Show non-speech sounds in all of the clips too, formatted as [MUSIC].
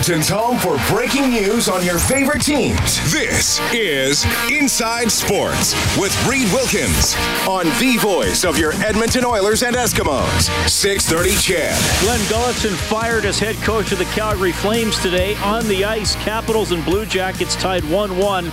Edmonton's home for breaking news on your favorite teams. This is Inside Sports with Reed Wilkins on the voice of your Edmonton Oilers and Eskimos. 630 CHED. Glen Gulutzan fired as head coach of the Calgary Flames today. On the ice, Capitals and Blue Jackets tied 1 1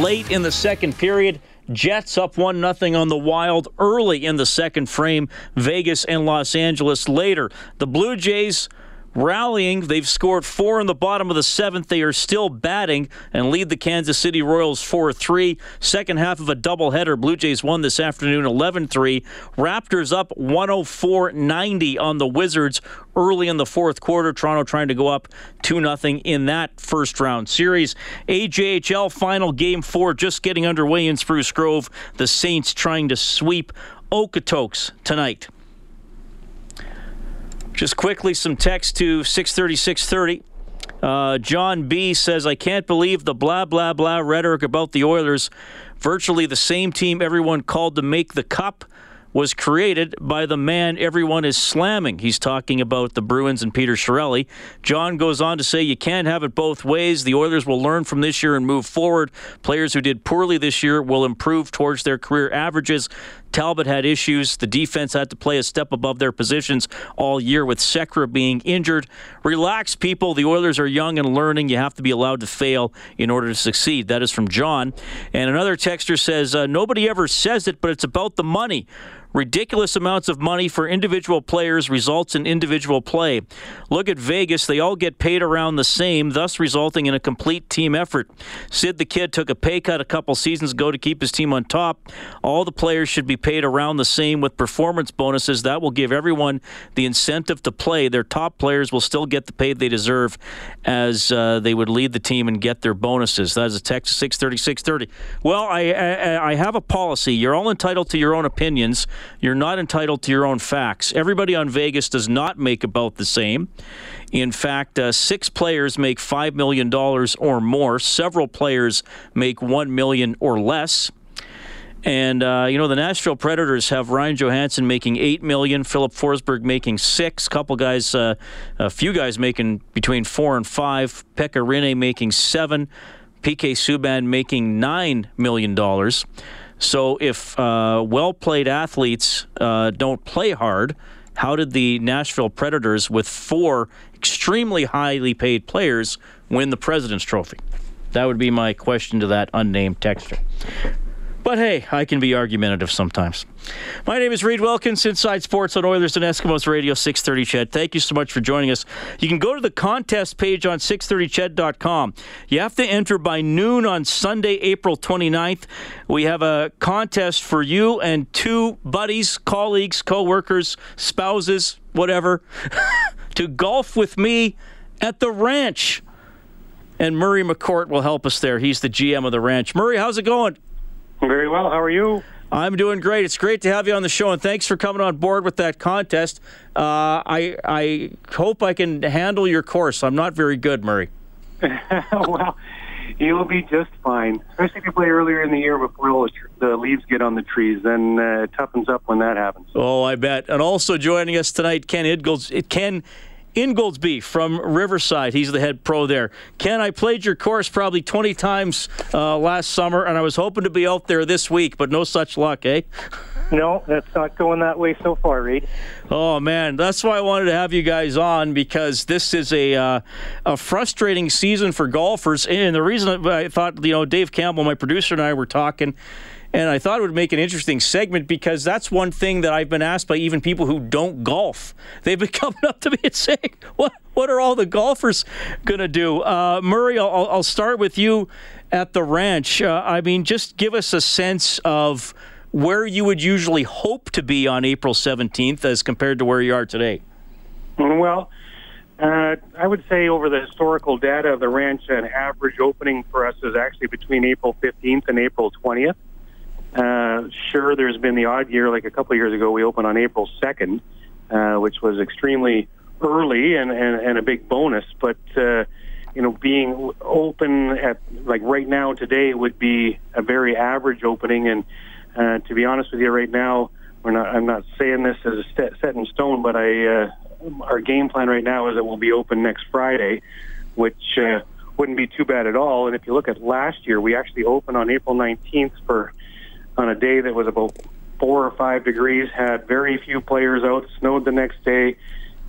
late in the second period. Jets up 1 0 on the Wild early in the second frame. Vegas and Los Angeles later. The Blue Jays rallying. They've scored four in the bottom of the seventh. They are still batting and lead the Kansas City Royals 4 3. Second half of a doubleheader. Blue Jays won this afternoon 11 3. Raptors up 104 90 on the Wizards early in the fourth quarter. Toronto trying to go up 2 0 in that first round series. AJHL final game four just getting underway in Spruce Grove. The Saints trying to sweep Okotoks tonight. Just quickly, some text to 630, 630. Uh, John B says, I can't believe the blah, blah, blah rhetoric about the Oilers. Virtually the same team everyone called to make the cup was created by the man everyone is slamming. He's talking about the Bruins and Peter Chiarelli. John goes on to say, You can't have it both ways. The Oilers will learn from this year and move forward. Players who did poorly this year will improve towards their career averages. Talbot had issues. The defense had to play a step above their positions all year with Sekera being injured. Relax, people. The Oilers are young and learning. You have to be allowed to fail in order to succeed. That is from John. And another texter says, uh, Nobody ever says it, but it's about the money. Ridiculous amounts of money for individual players results in individual play. Look at Vegas, they all get paid around the same, thus resulting in a complete team effort. Sid the Kid took a pay cut a couple seasons ago to keep his team on top. All the players should be paid around the same with performance bonuses. That will give everyone the incentive to play. Their top players will still get the pay they deserve as uh, they would lead the team and get their bonuses. That is a text 630 630. Well, I, I, I have a policy. You're all entitled to your own opinions. You're not entitled to your own facts. Everybody on Vegas does not make about the same. In fact, uh, six players make $5 million or more. Several players make 1 million or less. And uh, you know the Nashville Predators have Ryan Johansen making eight million, Filip Forsberg making six, couple guys, uh, a few guys making between four and five, Pekka Rinne making seven, PK Subban making nine million dollars. So if uh, well played athletes uh, don't play hard, how did the Nashville Predators, with four extremely highly paid players, win the President's Trophy? That would be my question to that unnamed texter. But hey, I can be argumentative sometimes. My name is Reed Wilkins, Inside Sports on Oilers and Eskimos Radio 630 Ched. Thank you so much for joining us. You can go to the contest page on 630ched.com. You have to enter by noon on Sunday, April 29th. We have a contest for you and two buddies, colleagues, co-workers, spouses, whatever, [LAUGHS] to golf with me at the ranch. And Murray McCourt will help us there. He's the GM of the ranch. Murray, how's it going? Very well. How are you? I'm doing great. It's great to have you on the show, and thanks for coming on board with that contest. Uh, I I hope I can handle your course. I'm not very good, Murray. [LAUGHS] well, you'll be just fine, especially if you play earlier in the year before all the, the leaves get on the trees. Then uh, it toughens up when that happens. Oh, I bet. And also joining us tonight, Ken Idgolds. Ken Ingoldsby from Riverside. He's the head pro there. Ken, I played your course probably 20 times uh, last summer, and I was hoping to be out there this week, but no such luck, eh? No, that's not going that way so far, Reed. Oh man, that's why I wanted to have you guys on because this is a uh, a frustrating season for golfers, and the reason I thought you know Dave Campbell, my producer, and I were talking. And I thought it would make an interesting segment because that's one thing that I've been asked by even people who don't golf. They've been [LAUGHS] coming up to me and saying, "What? what are all the golfers going to do? Uh, Murray, I'll, I'll, start with you at the ranch. Uh, I mean, just give us a sense of where you would usually hope to be on April 17th as compared to where you are today. Well, uh, I would say over the historical data of the ranch, an average opening for us is actually between April 15th and April 20th. Uh, sure, there's been the odd year, like a couple of years ago, we opened on April 2nd, uh, which was extremely early and, and, and a big bonus. But, uh, you know, being open at, like right now today would be a very average opening. And uh, to be honest with you, right now, we're not, I'm not saying this as a set, set in stone, but I, uh, our game plan right now is that we'll be open next Friday, which uh, wouldn't be too bad at all. And if you look at last year, we actually opened on April 19th for on a day that was about four or five degrees, had very few players out, snowed the next day,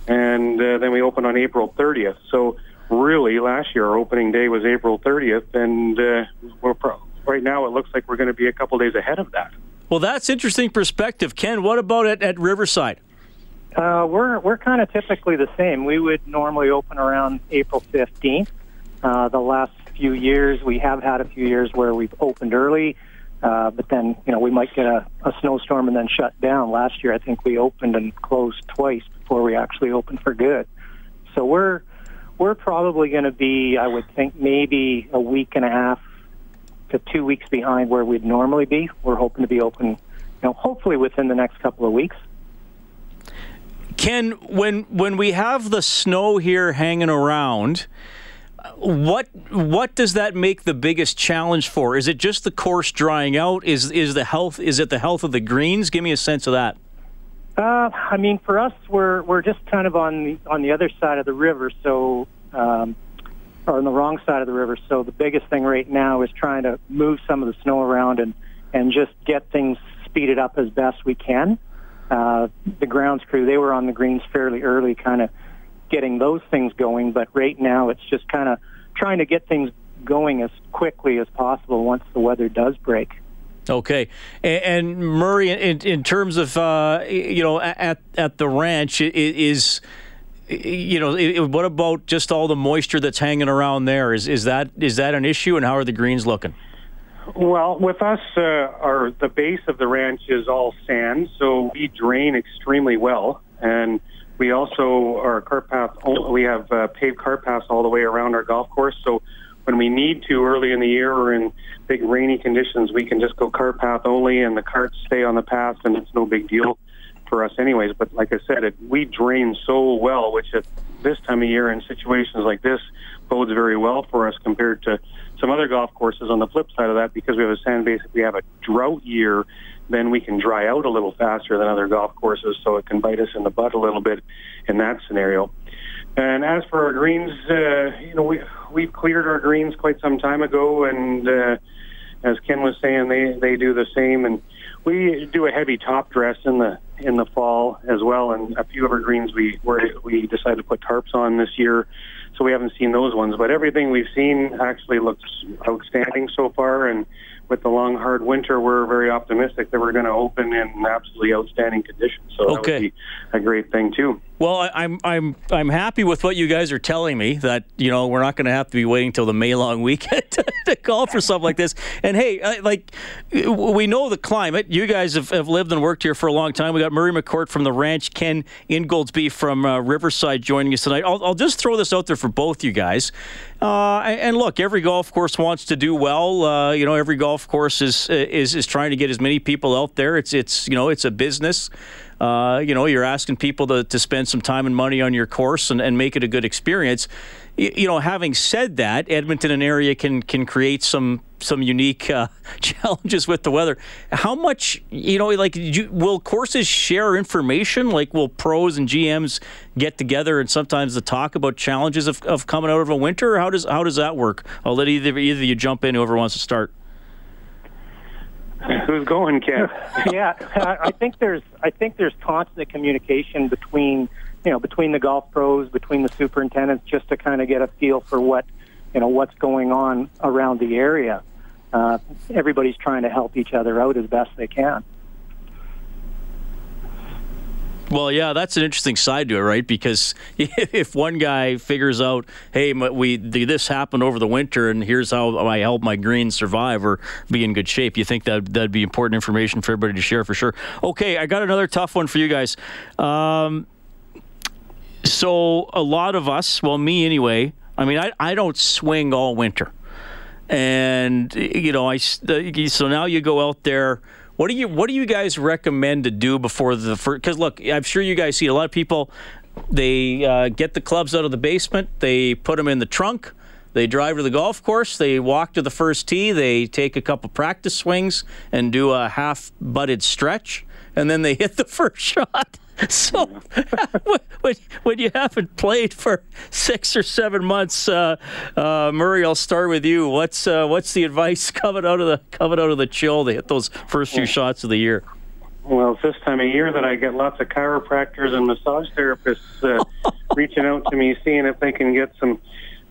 and uh, then we opened on April 30th. So really, last year our opening day was April 30th, and uh, we're pro- right now it looks like we're going to be a couple days ahead of that. Well, that's interesting perspective, Ken. What about at, at Riverside? Uh, we're we're kind of typically the same. We would normally open around April 15th. Uh, the last few years, we have had a few years where we've opened early, uh, but then you know we might get a, a snowstorm and then shut down. Last year, I think we opened and closed twice before we actually opened for good. So we're we're probably going to be, I would think, maybe a week and a half to two weeks behind where we'd normally be. We're hoping to be open, you know, hopefully within the next couple of weeks. Ken, when when we have the snow here hanging around, what what does that make the biggest challenge for? Is it just the course drying out? Is is the health? Is it the health of the greens? Give me a sense of that. Uh, I mean, for us, we're we're just kind of on the on the other side of the river, so um, or on the wrong side of the river. So the biggest thing right now is trying to move some of the snow around and and just get things speeded up as best we can uh, the grounds crew, they were on the greens fairly early, kind of getting those things going. But right now, it's just kind of trying to get things going as quickly as possible once the weather does break. Okay, and, and Murray, in, in terms of uh, you know at at the ranch, is you know what about just all the moisture that's hanging around there? Is is that is that an issue, and how are the greens looking? Well, with us, uh, our the base of the ranch is all sand, so we drain extremely well, and we also our cart path. We have uh, paved cart paths all the way around our golf course. So when we need to early in the year or in big rainy conditions, we can just go cart path only, and the carts stay on the path, and it's no big deal for us, anyways. But like I said, it, we drain so well, which at this time of year in situations like this bodes very well for us compared to some other golf courses on the flip side of that, because we have a sand base, if we have a drought year, then we can dry out a little faster than other golf courses, so it can bite us in the butt a little bit in that scenario. And as for our greens, uh, you know, we we've cleared our greens quite some time ago, and uh, as Ken was saying, they they do the same, and we do a heavy top dress in the in the fall as well, and a few of our greens we were, we decided to put tarps on this year so we haven't seen those ones. But everything we've seen actually looks outstanding so far, and with the long, hard winter, we're very optimistic that we're going to open in absolutely outstanding conditions. So that would be a great thing too. Well, I'm I'm I'm happy with what you guys are telling me that you know we're not going to have to be waiting till the May long weekend to, [LAUGHS] to call for something like this. And hey, like we know the climate. You guys have, have lived and worked here for a long time. We got Murray McCourt from the ranch, Ken Ingoldsby from uh, Riverside joining us tonight. I'll, I'll just throw this out there for both you guys. Uh, and look, every golf course wants to do well. Uh, you know, every golf course is is is trying to get as many people out there. It's it's you know it's a business. Uh, you know, you're asking people to, to spend some time and money on your course and, and make it a good experience. You, you know, having said that, Edmonton and area can can create some some unique uh, [LAUGHS] challenges with the weather. How much, you know, like, you, will courses share information? Like, will pros and GMs get together and sometimes to talk about challenges of, of coming out of a winter? How does how does that work? I'll let either either you jump in. Whoever wants to start. Who's going, Ken? [LAUGHS] yeah, I think there's I think there's constant communication between you know between the golf pros, between the superintendents, just to kind of get a feel for what you know what's going on around the area. Uh, everybody's trying to help each other out as best they can. Well, yeah, that's an interesting side to it, right? Because [LAUGHS] if one guy figures out, hey, we this happened over the winter, and here's how I help my greens survive or be in good shape, you think that that'd be important information for everybody to share for sure. Okay, I got another tough one for you guys. Um, so a lot of us, well, me anyway. I mean, I, I don't swing all winter, and you know, I so now you go out there what do you What do you guys recommend to do before the first? Because look, I'm sure you guys see a lot of people. They uh, get the clubs out of the basement. They put them in the trunk. They drive to the golf course. They walk to the first tee. They take a couple practice swings and do a half butted stretch, and then they [LAUGHS] hit the first shot. [LAUGHS] so [LAUGHS] when, when you haven't played for six or seven months, uh, uh, Murray, I'll start with you. What's uh, what's the advice [LAUGHS] coming out of the coming out of the chill to hit those first few shots of the year? Well, it's this time of year that I get lots of chiropractors and massage therapists uh, reaching out to me, seeing if they can get some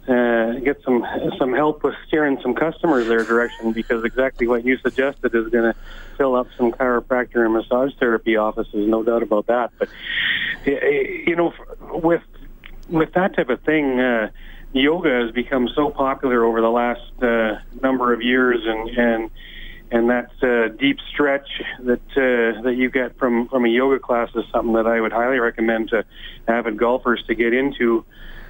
uh, get some some help with steering some customers their direction because exactly what you suggested is going to fill up some chiropractor and massage therapy offices, no doubt about that. But you know, with with that type of thing, uh, yoga has become so popular over the last uh, number of years, and and and that uh, deep stretch that uh, that you get from from a yoga class is something that I would highly recommend to avid golfers to get into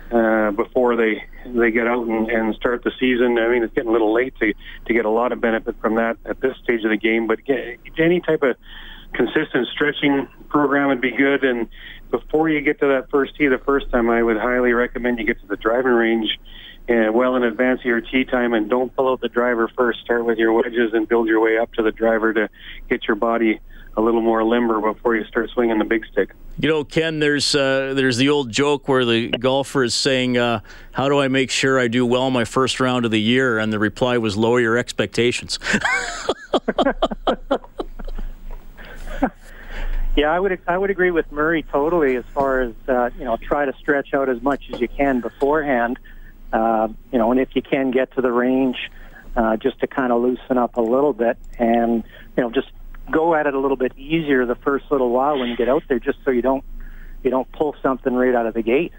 before they they get out and, and start the season. I mean, it's getting a little late to to get a lot of benefit from that at this stage of the game. But get, any type of consistent stretching program would be good. And before you get to that first tee the first time, I would highly recommend you get to the driving range uh, well in advance of your tee time and don't pull out the driver first. Start with your wedges and build your way up to the driver to get your body a little more limber before you start swinging the big stick. You know, Ken, there's uh, there's the old joke where the golfer is saying, uh, "How do I make sure I do well my first round of the year?" And the reply was, "Lower your expectations." [LAUGHS] yeah, I would I would agree with Murray totally as far as uh, you know, try to stretch out as much as you can beforehand. Uh, you know, and if you can get to the range, uh, just to kind of loosen up a little bit, and you know, just go at it a little bit easier the first little while when you get out there, just so you don't you don't pull something right out of the gate.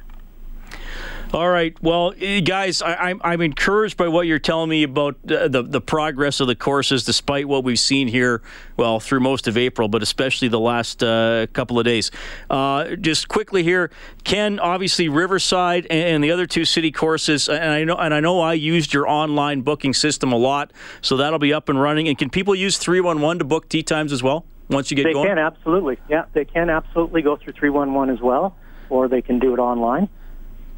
All right. Well, eh, guys, I, am I'm, I'm encouraged by what you're telling me about uh, the the progress of the courses, despite what we've seen here. Well, through most of April, but especially the last uh, couple of days. Uh, just quickly here, Ken. Obviously, Riverside and the other two city courses, and I know and I know I used your online booking system a lot, so that'll be up and running. And can people use three one one to book tee times as well once you get they going? They can absolutely. Yeah, they can absolutely go through three one one as well, or they can do it online.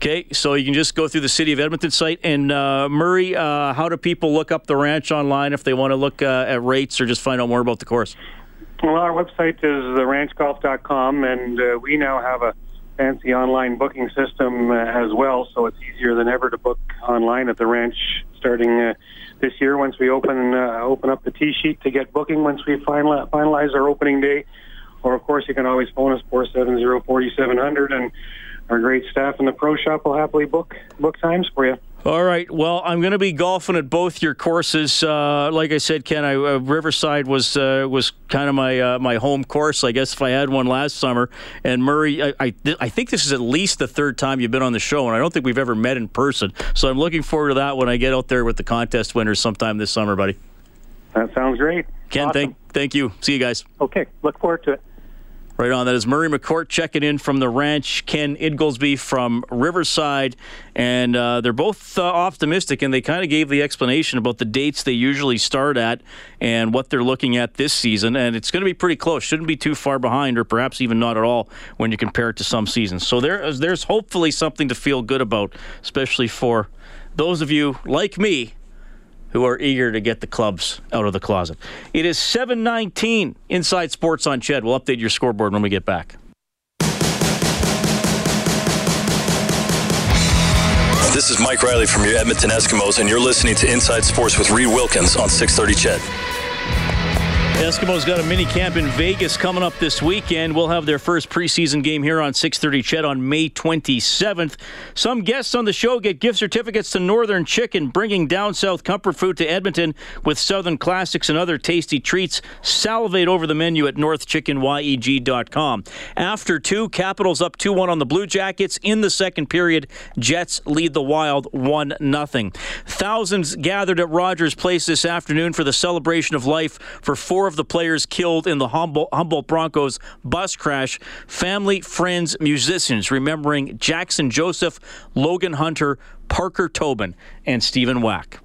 Okay, so you can just go through the City of Edmonton site. And uh, Murray, uh, how do people look up the ranch online if they want to look uh, at rates or just find out more about the course? Well, our website is theranchgolf.com, and uh, we now have a fancy online booking system uh, as well, so it's easier than ever to book online at the ranch starting uh, this year. Once we open open up the tee sheet to get booking, once we final, finalize our opening day, or of course you can always phone us four seven zero forty seven hundred and our great staff in the pro shop will happily book book times for you. All right. Well, I'm going to be golfing at both your courses. Uh, like I said, Ken, I, uh, Riverside was uh, was kind of my uh, my home course. I guess if I had one last summer. And Murray, I, I, I think this is at least the third time you've been on the show, and I don't think we've ever met in person. So I'm looking forward to that when I get out there with the contest winners sometime this summer, buddy. That sounds great. Ken, awesome. thank thank you. See you guys. Okay. Look forward to it. Right on. That is Murray McCourt checking in from the ranch. Ken Ingoldsby from Riverside. And uh, they're both uh, optimistic, and they kind of gave the explanation about the dates they usually start at and what they're looking at this season. And it's going to be pretty close. Shouldn't be too far behind, or perhaps even not at all when you compare it to some seasons. So there, there's hopefully something to feel good about, especially for those of you like me who are eager to get the clubs out of the closet. It is 719 Inside Sports on Ched. We'll update your scoreboard when we get back. This is Mike Riley from your Edmonton Eskimos, and you're listening to Inside Sports with Reed Wilkins on 630 Ched. Eskimos got a mini camp in Vegas coming up this weekend. We'll have their first preseason game here on 6:30 CHED on May 27th. Some guests on the show get gift certificates to Northern Chicken, bringing down south comfort food to Edmonton with Southern classics and other tasty treats. Salivate over the menu at northchickenyeg.com. After two, Capitals up 2-1 on the Blue Jackets in the second period. Jets lead the Wild 1-0. Thousands gathered at Rogers Place this afternoon for the celebration of life for four of the players killed in the Humboldt, Humboldt Broncos bus crash. Family, friends, musicians remembering Jaxon Joseph, Logan Hunter, Parker Tobin, and Stephen Wack.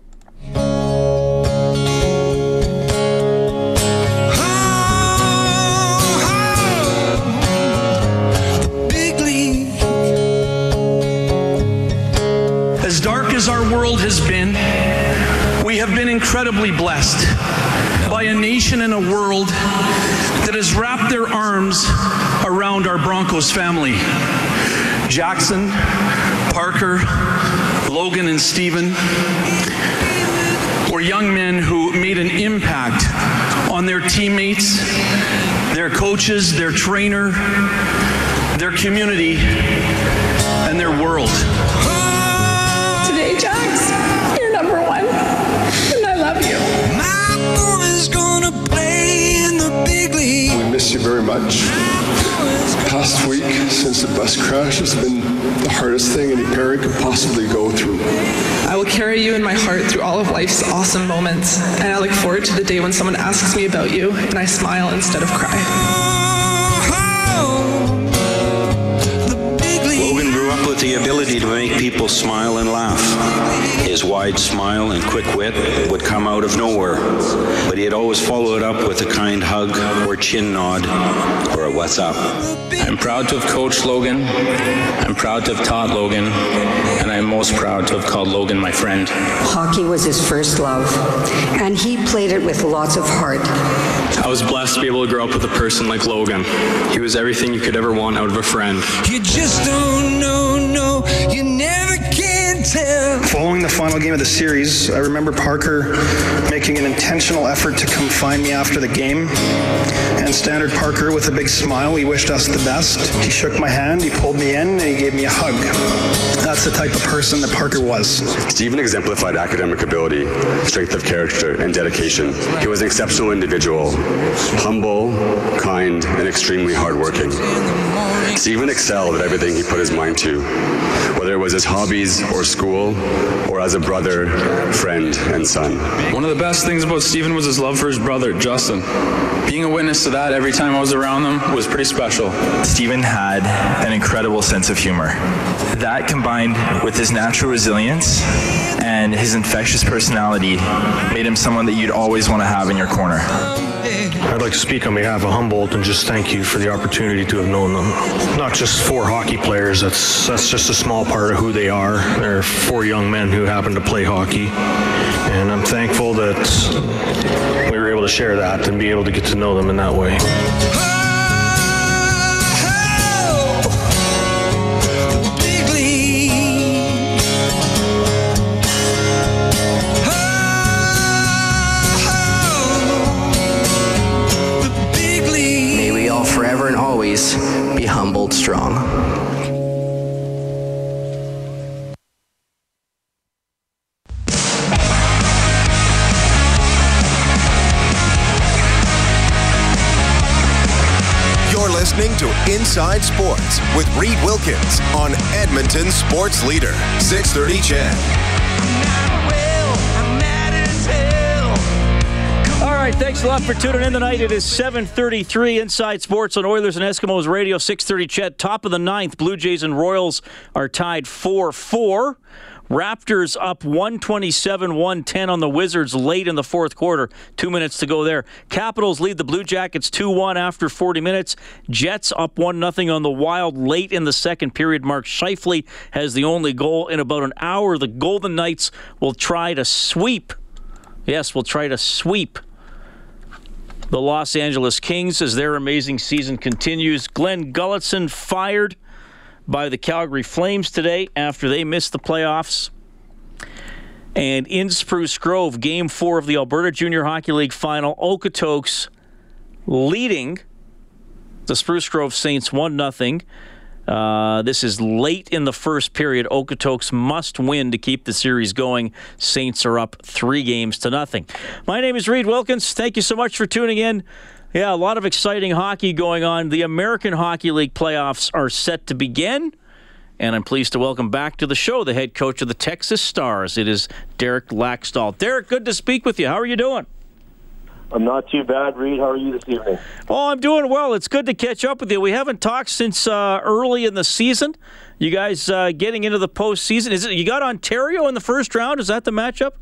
As dark as our world has been, we have been incredibly blessed by a nation and a world that has wrapped their arms around our Broncos family. Jaxon, Parker, Logan, and Stephen were young men who made an impact on their teammates, their coaches, their trainer, their community, and their world. Much. Past week, since the bus crash, has been the hardest thing any parent could possibly go through. I will carry you in my heart through all of life's awesome moments, and I look forward to the day when someone asks me about you and I smile instead of cry. Ability to make people smile and laugh. His wide smile and quick wit would come out of nowhere, but he'd always follow it up with a kind hug or chin nod or a what's up. I'm proud to have coached Logan. I'm proud to have taught Logan. And I'm most proud to have called Logan my friend. Hockey was his first love, and he played it with lots of heart. I was blessed to be able to grow up with a person like Logan. He was everything you could ever want out of a friend. You just don't know, no, you never can tell. Following the final game of the series, I remember Parker making an intentional effort to come find me after the game. And standard Parker, with a big smile, he wished us the best. He shook my hand, he pulled me in, and he gave me a hug. That's the type of person that Parker was. Stephen exemplified academic ability, strength of character, and dedication. He was an exceptional individual, humble, kind, and extremely hardworking. Stephen excelled at everything he put his mind to, whether it was his hobbies or school, or as a brother, friend, and son. One of the best things about Stephen was his love for his brother, Justin. Being a witness to that every time I was around them was pretty special. Stephen had an incredible sense of humor. That combined with his natural resilience and his infectious personality made him someone that you'd always want to have in your corner. I'd like to speak on behalf of Humboldt and just thank you for the opportunity to have known them. Not just four hockey players, that's, that's just a small part of who they are. They're four young men who happen to play hockey. And I'm thankful that we were able to share that and be able to get to know them in that way. Humbled strong. You're listening to Inside Sports with Reed Wilkins on Edmonton Sports Leader, 630 CHED. Right, thanks a lot for tuning in tonight. It is 7:33 Inside Sports on Oilers and Eskimos Radio. 6:30 CHED, top of the ninth. Blue Jays and Royals are tied 4-4. Raptors up 127-110 on the Wizards late in the fourth quarter. Two minutes to go there. Capitals lead the Blue Jackets 2-1 after 40 minutes. Jets up 1-0 on the Wild late in the second period. Mark Scheifele has the only goal in about an hour. The Golden Knights will try to sweep. Yes, we'll try to sweep the Los Angeles Kings as their amazing season continues. Glen Gulutzan fired by the Calgary Flames today after they missed the playoffs. And in Spruce Grove, game four of the Alberta Junior Hockey League final, Okotoks leading the Spruce Grove Saints 1 0. Uh, this is late in the first period. Okotoks must win to keep the series going. Saints are up three games to nothing. My name is Reed Wilkins. Thank you so much for tuning in. Yeah, a lot of exciting hockey going on. The American Hockey League playoffs are set to begin. And I'm pleased to welcome back to the show the head coach of the Texas Stars. It is Derek Laxdal. Derek, good to speak with you. How are you doing? I'm not too bad, Reed. How are you this evening? Oh, I'm doing well. It's good to catch up with you. We haven't talked since uh, early in the season. You guys uh, getting into the postseason. Is it you got Ontario in the first round? Is that the matchup?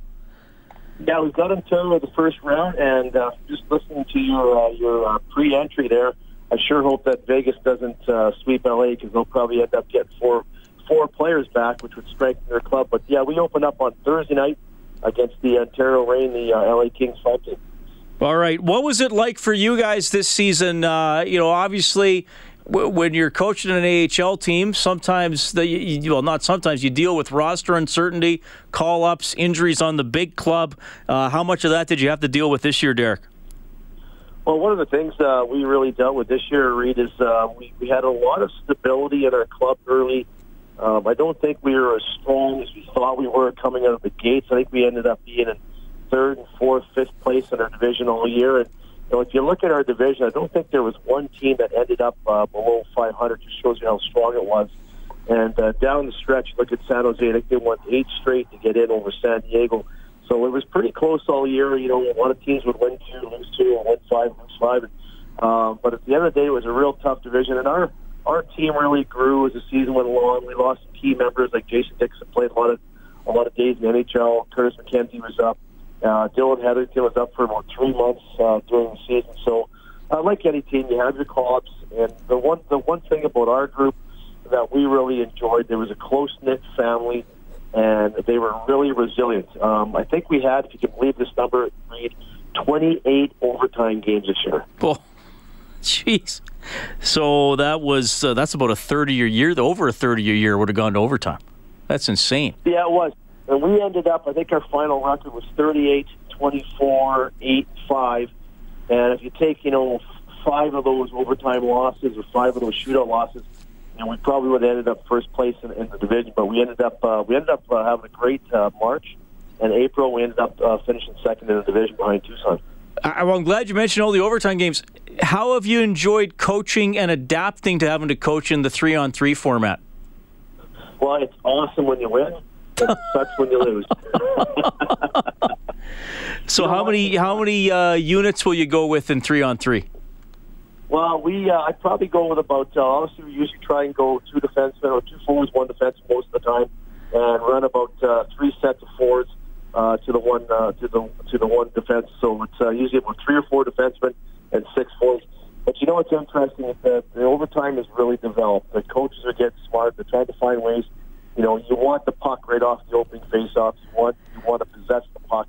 Yeah, we've got Ontario in the first round, and uh, just listening to your uh, your uh, pre-entry there, I sure hope that Vegas doesn't uh, sweep LA because they'll probably end up getting four four players back, which would strengthen their club. But yeah, we open up on Thursday night against the Ontario Reign, the LA Kings team. All right. What was it like for you guys this season? Uh, you know, obviously, w- when you're coaching an AHL team, sometimes the you, well, not sometimes you deal with roster uncertainty, call ups, injuries on the big club. Uh, how much of that did you have to deal with this year, Derek? Well, one of the things uh, we really dealt with this year, Reed, is uh, we, we had a lot of stability in our club early. Um, I don't think we were as strong as we thought we were coming out of the gates. I think we ended up being in third and fourth, fifth place in our division all year. And you know, if you look at our division, I don't think there was one team that ended up uh, below 500. Just shows you how strong it was. And uh, down the stretch, look at San Jose. They won eight straight to get in over San Diego. So it was pretty close all year. You know, a lot of teams would win two, lose two, or win five, lose five. Um, but at the end of the day, it was a real tough division. And our our team really grew as the season went along. We lost some key members like Jason Dickinson played a lot of a lot of days in the NHL. Curtis McKenzie was up. Uh, Dylan Hetherington was up for about three months uh, during the season. So, uh, like any team, you have your call-ups. And the one the one thing about our group that we really enjoyed, there was a close knit family, and they were really resilient. Um, I think we had, if you can believe this number, Reed, 28 overtime games this year. Oh, jeez. So that was uh, that's about a third of your year. The over a third of your year would have gone to overtime. That's insane. Yeah, it was. And we ended up, I think our final record was 38, 24, 8, 5. And if you take, you know, five of those overtime losses or five of those shootout losses, you know, we probably would have ended up first place in, in the division. But we ended up, uh, we ended up uh, having a great uh, March. And April, we ended up uh, finishing second in the division behind Tucson. I, well, I'm glad you mentioned all the overtime games. How have you enjoyed coaching and adapting to having to coach in the three on three format? Well, it's awesome when you win. [LAUGHS] It sucks when you lose. [LAUGHS] so how many how many uh, units will you go with in three on three? Well, we uh, I'd probably go with about uh, honestly we usually try and go two defensemen or two forwards, one defense most of the time, and run about uh, three sets of forwards uh, to the one uh, to the to the one defense. So it's uh, usually about three or four defensemen and six forwards. But you know what's interesting is that the overtime is really developed. The coaches are getting smart. They're trying to find ways you know, you want the puck right off the opening face-off. You want you want to possess the puck.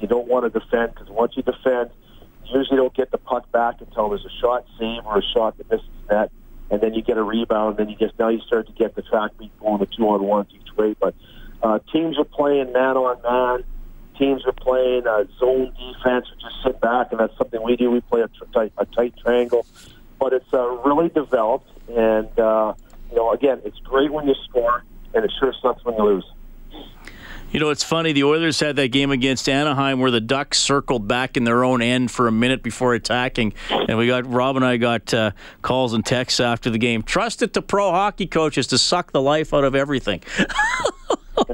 You don't want to defend because once you defend, you usually don't get the puck back until there's a shot save or a shot that misses net, and then you get a rebound. And then you just now you start to get the track beat going the two on ones each way. But uh, teams are playing man on man. Teams are playing uh, zone defense, which is sit back, and that's something we do. We play a, tr- tight, a tight triangle, but it's uh, really developed. And uh, you know, again, it's great when you score and it sure sucks when you lose. You know, it's funny. The Oilers had that game against Anaheim where the Ducks circled back in their own end for a minute before attacking, and we got Rob and I got uh, calls and texts after the game. Trust it to pro hockey coaches to suck the life out of everything. [LAUGHS]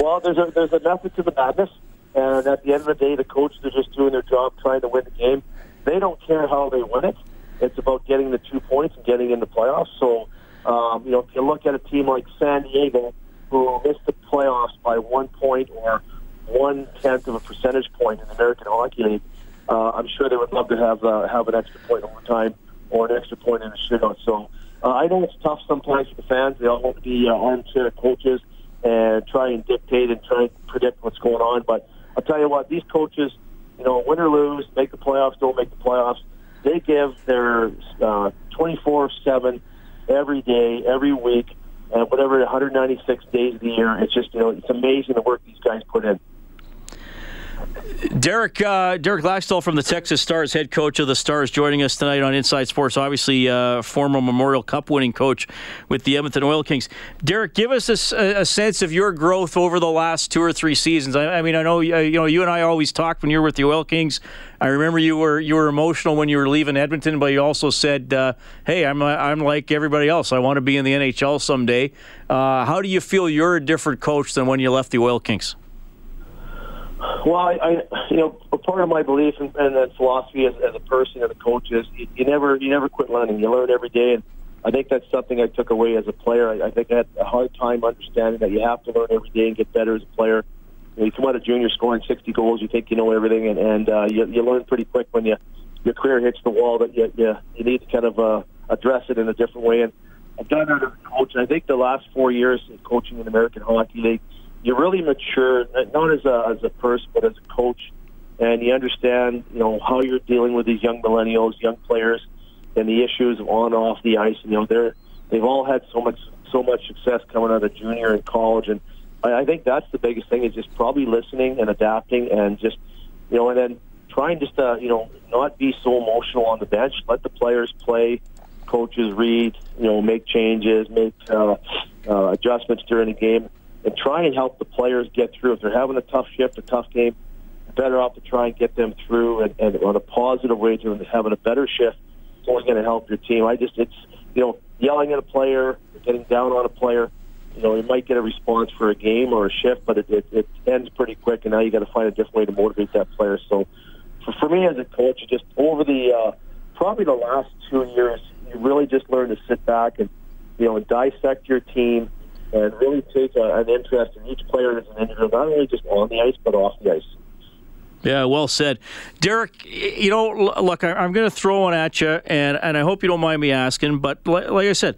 well, there's a there's a method to the madness, and at the end of the day, the coaches are just doing their job, trying to win the game. They don't care how they win it. It's about getting the two points and getting in the playoffs. So um, you know, if you look at a team like San Diego, who missed the playoffs by one point or one tenth of a percentage point in the American Hockey League, uh, I'm sure they would love to have uh, have an extra point overtime or an extra point in a shootout. So uh, I know it's tough sometimes for the fans. They all want to be uh, armchair coaches and try and dictate and try and predict what's going on. But I'll tell you what, these coaches, you know, win or lose, make the playoffs, don't make the playoffs, they give their uh, 24/7 every day, every week, and whatever 196 days of the year. It's just you know it's amazing the work these guys put in. Derek uh, Derek Laxdal from the Texas Stars, head coach of the Stars, joining us tonight on Inside Sports. Obviously, uh, former Memorial Cup winning coach with the Edmonton Oil Kings. Derek, give us a, a, sense of your growth over the last two or three seasons. I, I mean, I know uh, you know you and I always talked when you were with the Oil Kings. I remember you were you were emotional when you were leaving Edmonton, but you also said, uh, "Hey, I'm I'm like everybody else. I want to be in the NHL someday." Uh, how do you feel you're a different coach than when you left the Oil Kings? Well, I, I you know, part of my belief and, and philosophy as, as a person and a coach is you, you never you never quit learning. You learn every day, and I think that's something I took away as a player. I, I think I had a hard time understanding that you have to learn every day and get better as a player. You, know, you come out of junior scoring 60 goals, you think you know everything, and, and uh, you, you learn pretty quick when you your career hits the wall that you you, you need to kind of uh, address it in a different way. And I've done that as a coach. And I think the last four years of coaching in American Hockey League you really mature, not as a as a person, but as a coach, and you understand, you know, how you're dealing with these young millennials, young players, and the issues of on off the ice. You know, they're they've all had so much so much success coming out of junior and college, and I, I think that's the biggest thing is just probably listening and adapting, and just you know, and then trying just to you know not be so emotional on the bench. Let the players play, coaches read, you know, make changes, make uh, uh, adjustments during the game and try and help the players get through. If they're having a tough shift, a tough game, better off to try and get them through and, and on a positive way to having a better shift. It's only going to help your team. I just, it's, you know, yelling at a player, getting down on a player, you know, you might get a response for a game or a shift, but it, it, it ends pretty quick, and now you got to find a different way to motivate that player. So, for, for me as a coach, just over the uh, probably the last two years, you really just learn to sit back and you know dissect your team and really take a, an interest in each player as an individual, not only just on the ice but off the ice. Yeah, well said, Derek. You know, look, I'm going to throw one at you, and and I hope you don't mind me asking, but like, I said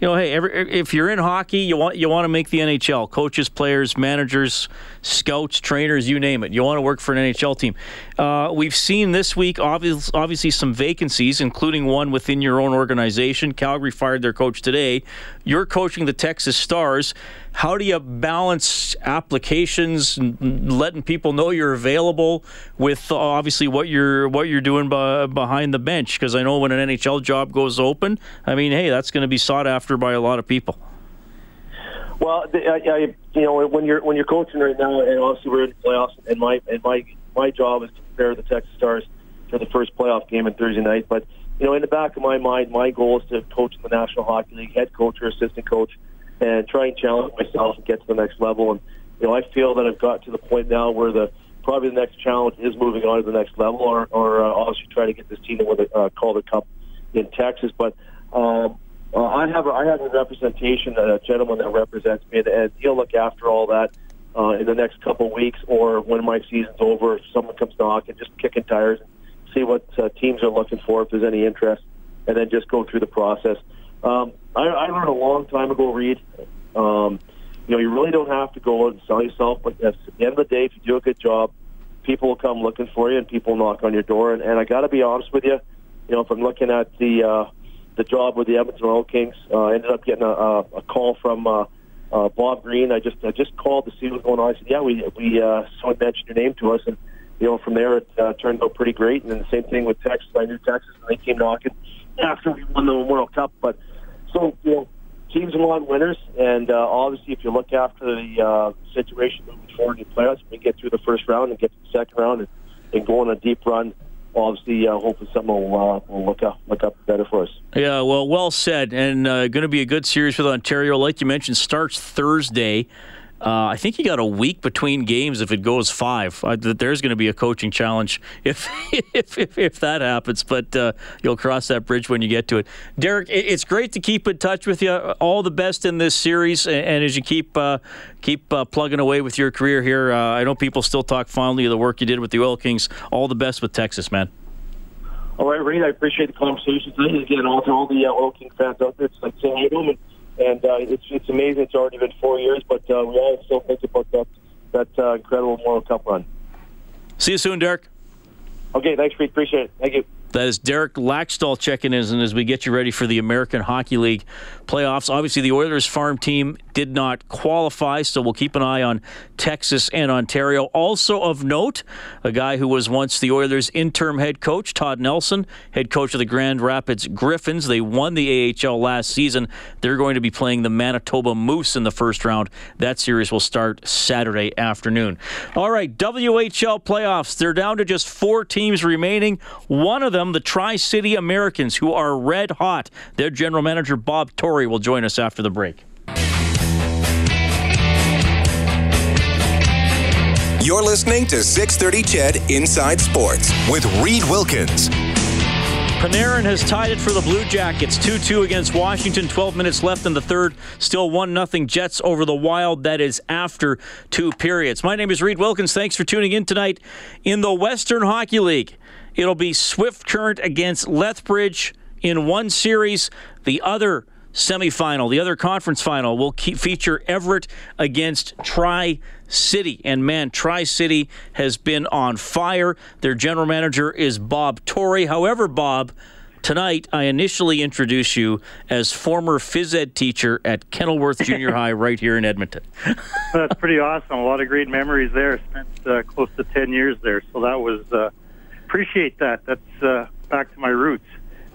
you know, hey, every, if you're in hockey, you want you want to make the NHL. Coaches, players, managers, scouts, trainers, you name it. You want to work for an NHL team. Uh, we've seen this week, obviously, some vacancies, including one within your own organization. Calgary fired their coach today. You're coaching the Texas Stars. How do you balance applications letting people know you're available with uh, obviously what you're what you're doing behind the bench? Because I know when an NHL job goes open, I mean, hey, that's going to be sought after by a lot of people. Well, I, you know, when you're when you're coaching right now, and obviously we're in the playoffs, and my and my my job is to prepare the Texas Stars for the first playoff game on Thursday night. But you know, in the back of my mind, my goal is to coach in the National Hockey League, head coach or assistant coach and try and challenge myself and get to the next level. And you know, I feel that I've got to the point now where the probably the next challenge is moving on to the next level, or, or uh, obviously try to get this team to win the uh, Calder Cup in Texas. But um, uh, I have a, I have a representation, a gentleman that represents me, and, and he'll look after all that. Uh, in the next couple weeks, or when my season's over, if someone comes knocking, just kicking tires see what uh, teams are looking for, if there's any interest, and then just go through the process. Um, I, I learned a long time ago, Reed. Um, you know, you really don't have to go out and sell yourself, but at the end of the day, if you do a good job, people will come looking for you and people knock on your door. And, and I got to be honest with you, you know, if I'm looking at the uh, the job with the Edmonton Oil Kings, uh, ended up getting a, a, a call from uh, uh, Bob Green. I just I just called to see what's going on. I said, yeah, we we uh, someone mentioned your name to us, and you know, from there it uh, turned out pretty great. And then the same thing with Texas. I knew Texas, and they came knocking after we won the World Cup, but so, you know, teams want winners, and uh, obviously, if you look after the uh, situation moving forward in the playoffs, we get through the first round and get to the second round and, and go on a deep run. Obviously, uh, hopefully, something will, uh, will look up look up better for us. Yeah, well, well said, and uh, going to be a good series with Ontario. Like you mentioned, starts Thursday. Uh, I think you got a week between games if it goes five. Uh, there's going to be a coaching challenge [LAUGHS] if if, if, if that happens, but uh, you'll cross that bridge when you get to it. Derek, it's great to keep in touch with you. All the best in this series, and as you keep uh, keep uh, plugging away with your career here, uh, I know people still talk fondly of the work you did with the Oil Kings. All the best with Texas, man. All right, Reed. I appreciate the conversation today. Again, all to all the Oil King fans out there, it's like saying and uh, it's it's amazing. It's already been four years, but uh, we all still think about that that uh, incredible World Cup run. See you soon, Derek. Okay, thanks, Pete. Appreciate it. Thank you. That is Derek Laxdal checking in as we get you ready for the American Hockey League playoffs. Obviously, the Oilers farm team did not qualify, so we'll keep an eye on Texas and Ontario. Also of note, a guy who was once the Oilers' interim head coach, Todd Nelson, head coach of the Grand Rapids Griffins. They won the AHL last season. They're going to be playing the Manitoba Moose in the first round. That series will start Saturday afternoon. All right, WHL playoffs. They're down to just four teams remaining. One of them, the Tri City Americans, who are red hot. Their general manager, Bob Tory, will join us after the break. You're listening to 630 CHED Inside Sports with Reed Wilkins. Panarin has tied it for the Blue Jackets 2 2 against Washington. 12 minutes left in the third. Still 1 0 Jets over the Wild. That is after two periods. My name is Reed Wilkins. Thanks for tuning in tonight in the Western Hockey League. It'll be Swift Current against Lethbridge in one series. The other semifinal, the other conference final, will keep, feature Everett against Tri City. And man, Tri City has been on fire. Their general manager is Bob Tory. However, Bob, tonight I initially introduce you as former phys ed teacher at Kenilworth Junior [LAUGHS] High right here in Edmonton. That's pretty awesome. A lot of great memories there. Spent uh, close to 10 years there. So that was, uh, appreciate that. That's uh, back to my roots.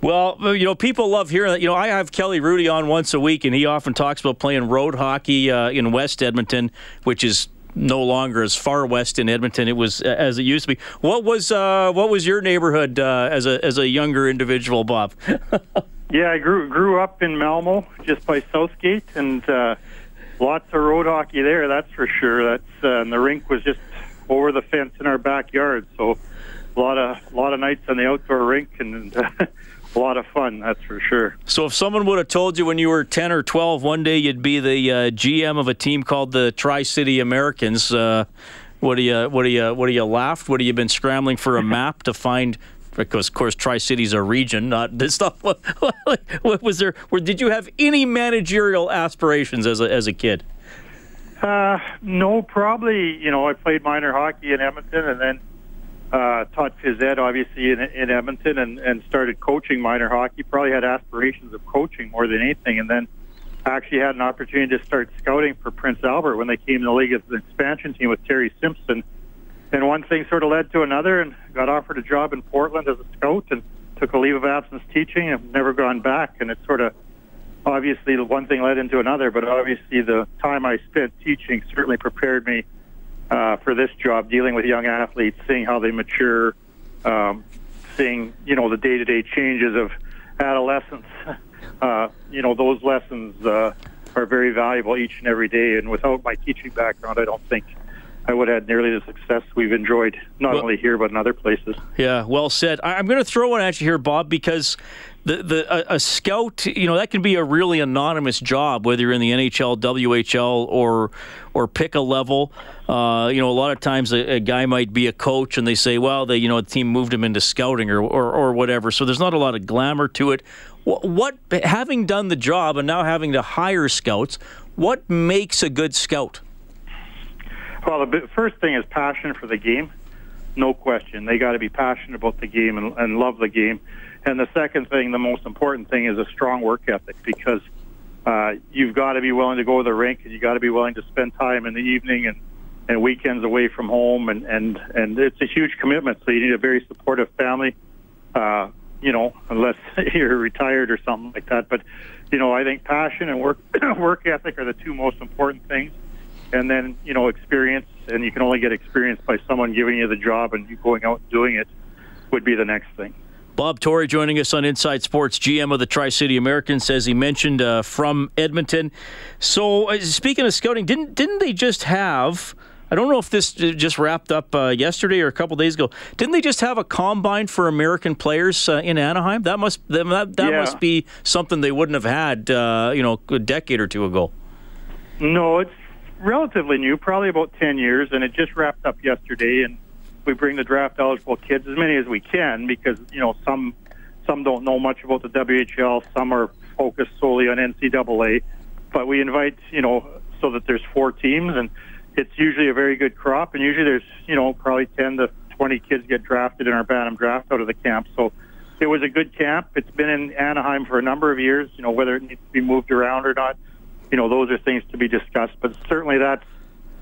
Well, you know, people love hearing that. You know, I have Kelly Rudy on once a week, and he often talks about playing road hockey uh, in West Edmonton, which is no longer as far west in Edmonton it was as it used to be. What was uh, what was your neighborhood uh, as a as a younger individual, Bob? [LAUGHS] yeah, I grew grew up in Malmo, just by Southgate, and uh, lots of road hockey there. That's for sure. That's uh, and the rink was just over the fence in our backyard, so a lot of a lot of nights on the outdoor rink and. [LAUGHS] a lot of fun, that's for sure. So, if someone would have told you when you were 10 or 12 one day you'd be the uh, GM of a team called the Tri City Americans, uh, what do you, what do you, what do you laughed? What have you been scrambling for a map to find? Because of course, Tri City's a region, not this stuff. What, [LAUGHS] what was there? Or did you have any managerial aspirations as a as a kid? Uh, no, probably. You know, I played minor hockey in Edmonton, and then uh, taught phys ed obviously in, in Edmonton and, and started coaching minor hockey. Probably had aspirations of coaching more than anything, and then actually had an opportunity to start scouting for Prince Albert when they came in the league as an expansion team with Terry Simpson. And one thing sort of led to another, and got offered a job in Portland as a scout, and took a leave of absence teaching, and never gone back. And it's sort of obviously one thing led into another, but obviously the time I spent teaching certainly prepared me uh, for this job, dealing with young athletes, seeing how they mature, um, seeing you know the day-to-day changes of adolescence. [LAUGHS] Uh, you know those lessons uh, are very valuable each and every day. And without my teaching background, I don't think I would have had nearly the success we've enjoyed, not well, only here but in other places. Yeah, well said. I'm going to throw one at you here, Bob, because the the a, a, scout, you know, that can be a really anonymous job, whether you're in the NHL, WHL, or or pick a level. Uh, you know, a lot of times a, a, guy might be a coach, and they say, well, the you know, the team moved him into scouting or, or or whatever. So there's not a lot of glamour to it. What, what having done the job and now having to hire scouts, what makes a good scout? Well, the first thing is passion for the game, no question. They got to be passionate about the game and, and love the game. And the second thing, the most important thing, is a strong work ethic because uh, you've got to be willing to go to the rink and you got to be willing to spend time in the evening and and weekends away from home and and and it's a huge commitment. So you need a very supportive family. Uh, you know, unless [LAUGHS] you're retired or something like that. But you know, I think passion and work [CLEARS THROAT] work ethic are the two most important things and then you know experience and you can only get experience by someone giving you the job and you going out and doing it would be the next thing Bob Tory joining us on Inside Sports, GM of the Tri City Americans, as he mentioned uh, from Edmonton. So, uh, speaking of scouting, didn't didn't they just have? I don't know if this just wrapped up uh, yesterday or a couple days ago. Didn't they just have a combine for American players uh, in Anaheim? That must that that, yeah. must be something they wouldn't have had, uh, you know, a decade or two ago. No, it's relatively new, probably about 10 years, and it just wrapped up yesterday. And we bring the draft eligible kids as many as we can because you know some some don't know much about the WHL, some are focused solely on NCAA. But we invite you know so that there's four teams, and it's usually a very good crop. And usually there's you know probably 10 to 20 kids get drafted in our Bantam draft out of the camp. So it was a good camp. It's been in Anaheim for a number of years. You know, whether it needs to be moved around or not, you know, those are things to be discussed. But certainly, that's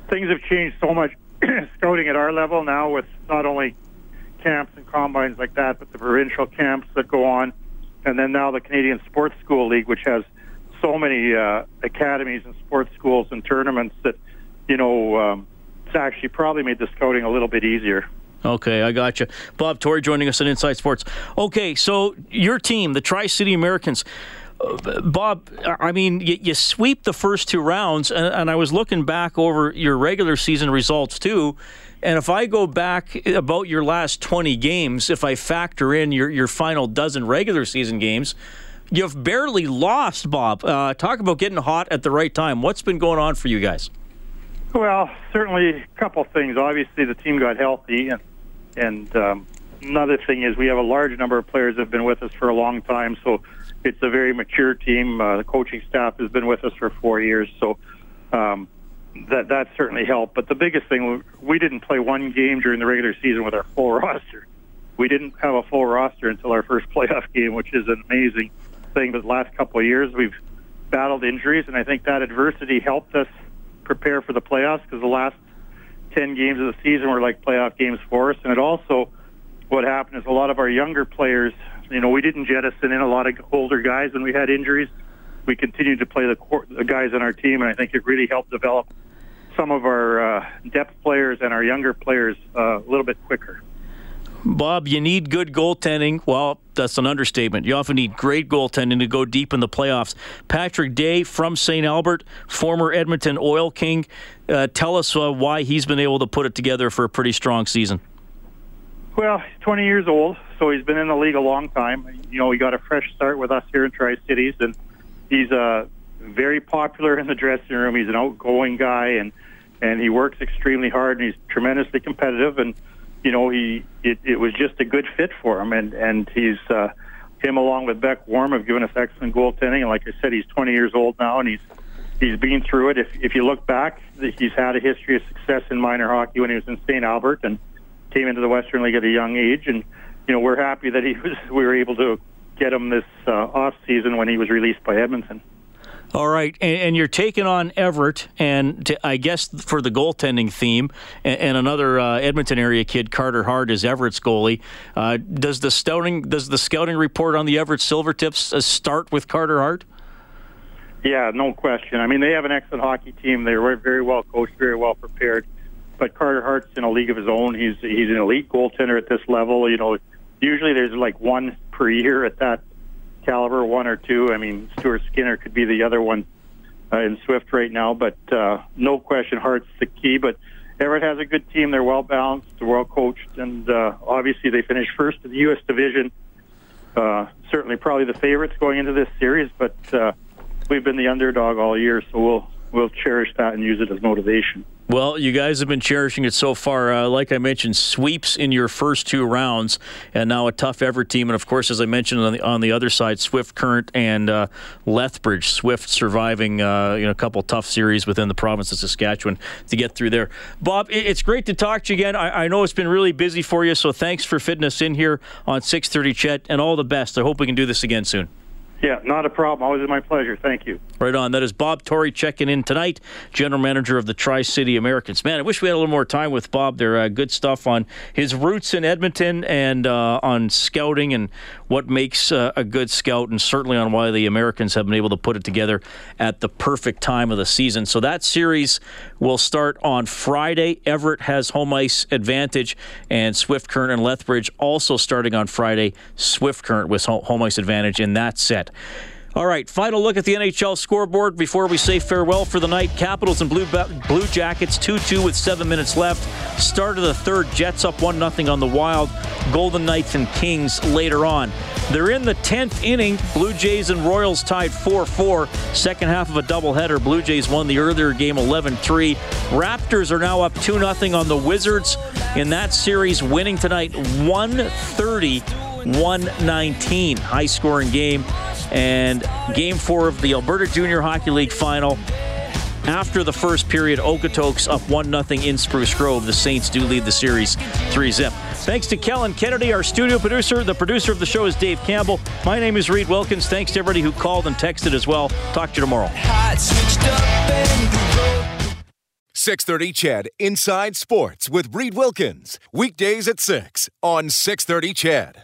things have changed so much [CLEARS THROAT] scouting at our level now with not only camps and combines like that, but the provincial camps that go on, and then now the Canadian Sports School League, which has so many uh, academies and sports schools and tournaments that you know um, it's actually probably made the scouting a little bit easier. Okay, I got you. Bob Tory joining us on Inside Sports. Okay, so your team, the Tri City Americans. Bob, I mean, you, you, sweep the first two rounds, and, and, I was looking back over your regular season results too. And if I go back about your last 20 games, if I factor in your, your final dozen regular season games, you've barely lost, Bob. Uh, talk about getting hot at the right time. What's been going on for you guys? Well, certainly a couple things. Obviously, the team got healthy, and and um, another thing is we have a large number of players that have been with us for a long time. So it's a very mature team. Uh, the coaching staff has been with us for four years, so um, that that certainly helped. But the biggest thing, we didn't play one game during the regular season with our full [LAUGHS] roster. We didn't have a full roster until our first [LAUGHS] playoff game, which is an amazing thing. But the last couple of years, we've battled injuries, and I think that adversity helped us prepare for the playoffs because the last 10 games of the season were like playoff games for us. And it also, what happened is a lot of our younger players, you know, we didn't jettison in a lot of older guys when we had injuries. We continued to play the, the guys on our team, and I think it really helped develop some of our uh, depth players and our younger players uh, a little bit quicker. Bob, you need good goaltending. Well, that's an understatement. You often need great goaltending to go deep in the playoffs. Patrick Dea from St. Albert, former Edmonton Oil King. Uh, tell us uh, why he's been able to put it together for a pretty strong season. Well, he's 20 years old, so he's been in the league a long time. You know, he got a fresh start with us here in Tri Cities, and he's uh, very popular in the dressing room. He's an outgoing guy, and and he works extremely hard, and he's tremendously competitive. And you know, he it, it was just a good fit for him, and and he's uh, him along with Beck Warm have given us excellent goaltending. And like I said, he's 20 years old now, and he's he's been through it. If if you look back, he's had a history of success in minor hockey when he was in St. Albert and came into the Western League at a young age. And you know, we're happy that he [LAUGHS] was we were able to get him this uh, off season when he was released by Edmonton. All right, and, and, you're taking on Everett, and to, I guess for the goaltending theme, and, and another uh, Edmonton area kid, Carter Hart, is Everett's goalie. Uh, does the scouting does the scouting report on the Everett Silvertips uh, start with Carter Hart? Yeah, no question. I mean, they have an excellent hockey team. They're very well coached, very well prepared. But Carter Hart's in a league of his own. He's he's an elite goaltender at this level. You know, usually there's like one per year at that caliber, one or two. I mean, Stuart Skinner could be the other one uh, in Swift right now, but uh, no question, Hart's the key. But Everett has a good team. They're well balanced, well coached, and uh, obviously they finished first in the U.S. division. Uh, certainly, probably the favorites going into this series, but uh, we've been the underdog all year, so we'll we'll cherish that and use it as motivation. Well, you guys have been cherishing it so far. Uh, like I mentioned, sweeps in your first two rounds, and now a tough Everett team. And of course, as I mentioned on the on the other side, Swift Current and uh, Lethbridge. Swift surviving uh, you know a couple tough series within the province of Saskatchewan to get through there. Bob, it's great to talk to you again. I, I know it's been really busy for you, so thanks for fitting us in here on 6:30 CHED, and all the best. I hope we can do this again soon. Yeah, not a problem. Always my pleasure. Thank you. Right on. That is Bob Tory checking in tonight, general manager of the Tri City Americans. Man, I wish we had a little more time with Bob. There, uh, good stuff on his roots in Edmonton and uh, on scouting and what makes uh, a good scout, and certainly on why the Americans have been able to put it together at the perfect time of the season. So that series will start on Friday. Everett has home ice advantage, and Swift Current and Lethbridge also starting on Friday. Swift Current with home ice advantage in that set. All right, final look at the NHL scoreboard before we say farewell for the night. Capitals and Blue, Blue Jackets 2 2 with seven minutes left. Start of the third, Jets up 1 0 on the Wild. Golden Knights and Kings later on. They're in the 10th inning. Blue Jays and Royals tied 4 4. Second half of a doubleheader. Blue Jays won the earlier game 11 3. Raptors are now up 2 0 on the Wizards in that series, winning tonight 130 119. High scoring game. And game four of the Alberta Junior Hockey League final. After the first period, Okotoks up 1 0 in Spruce Grove. The Saints do lead the series 3 zip. Thanks to Kellen Kennedy, our studio producer. The producer of the show is Dave Campbell. My name is Reid Wilkins. Thanks to everybody who called and texted as well. Talk to you tomorrow. 630 CHED Inside Sports with Reid Wilkins. Weekdays at 6 on 630 CHED.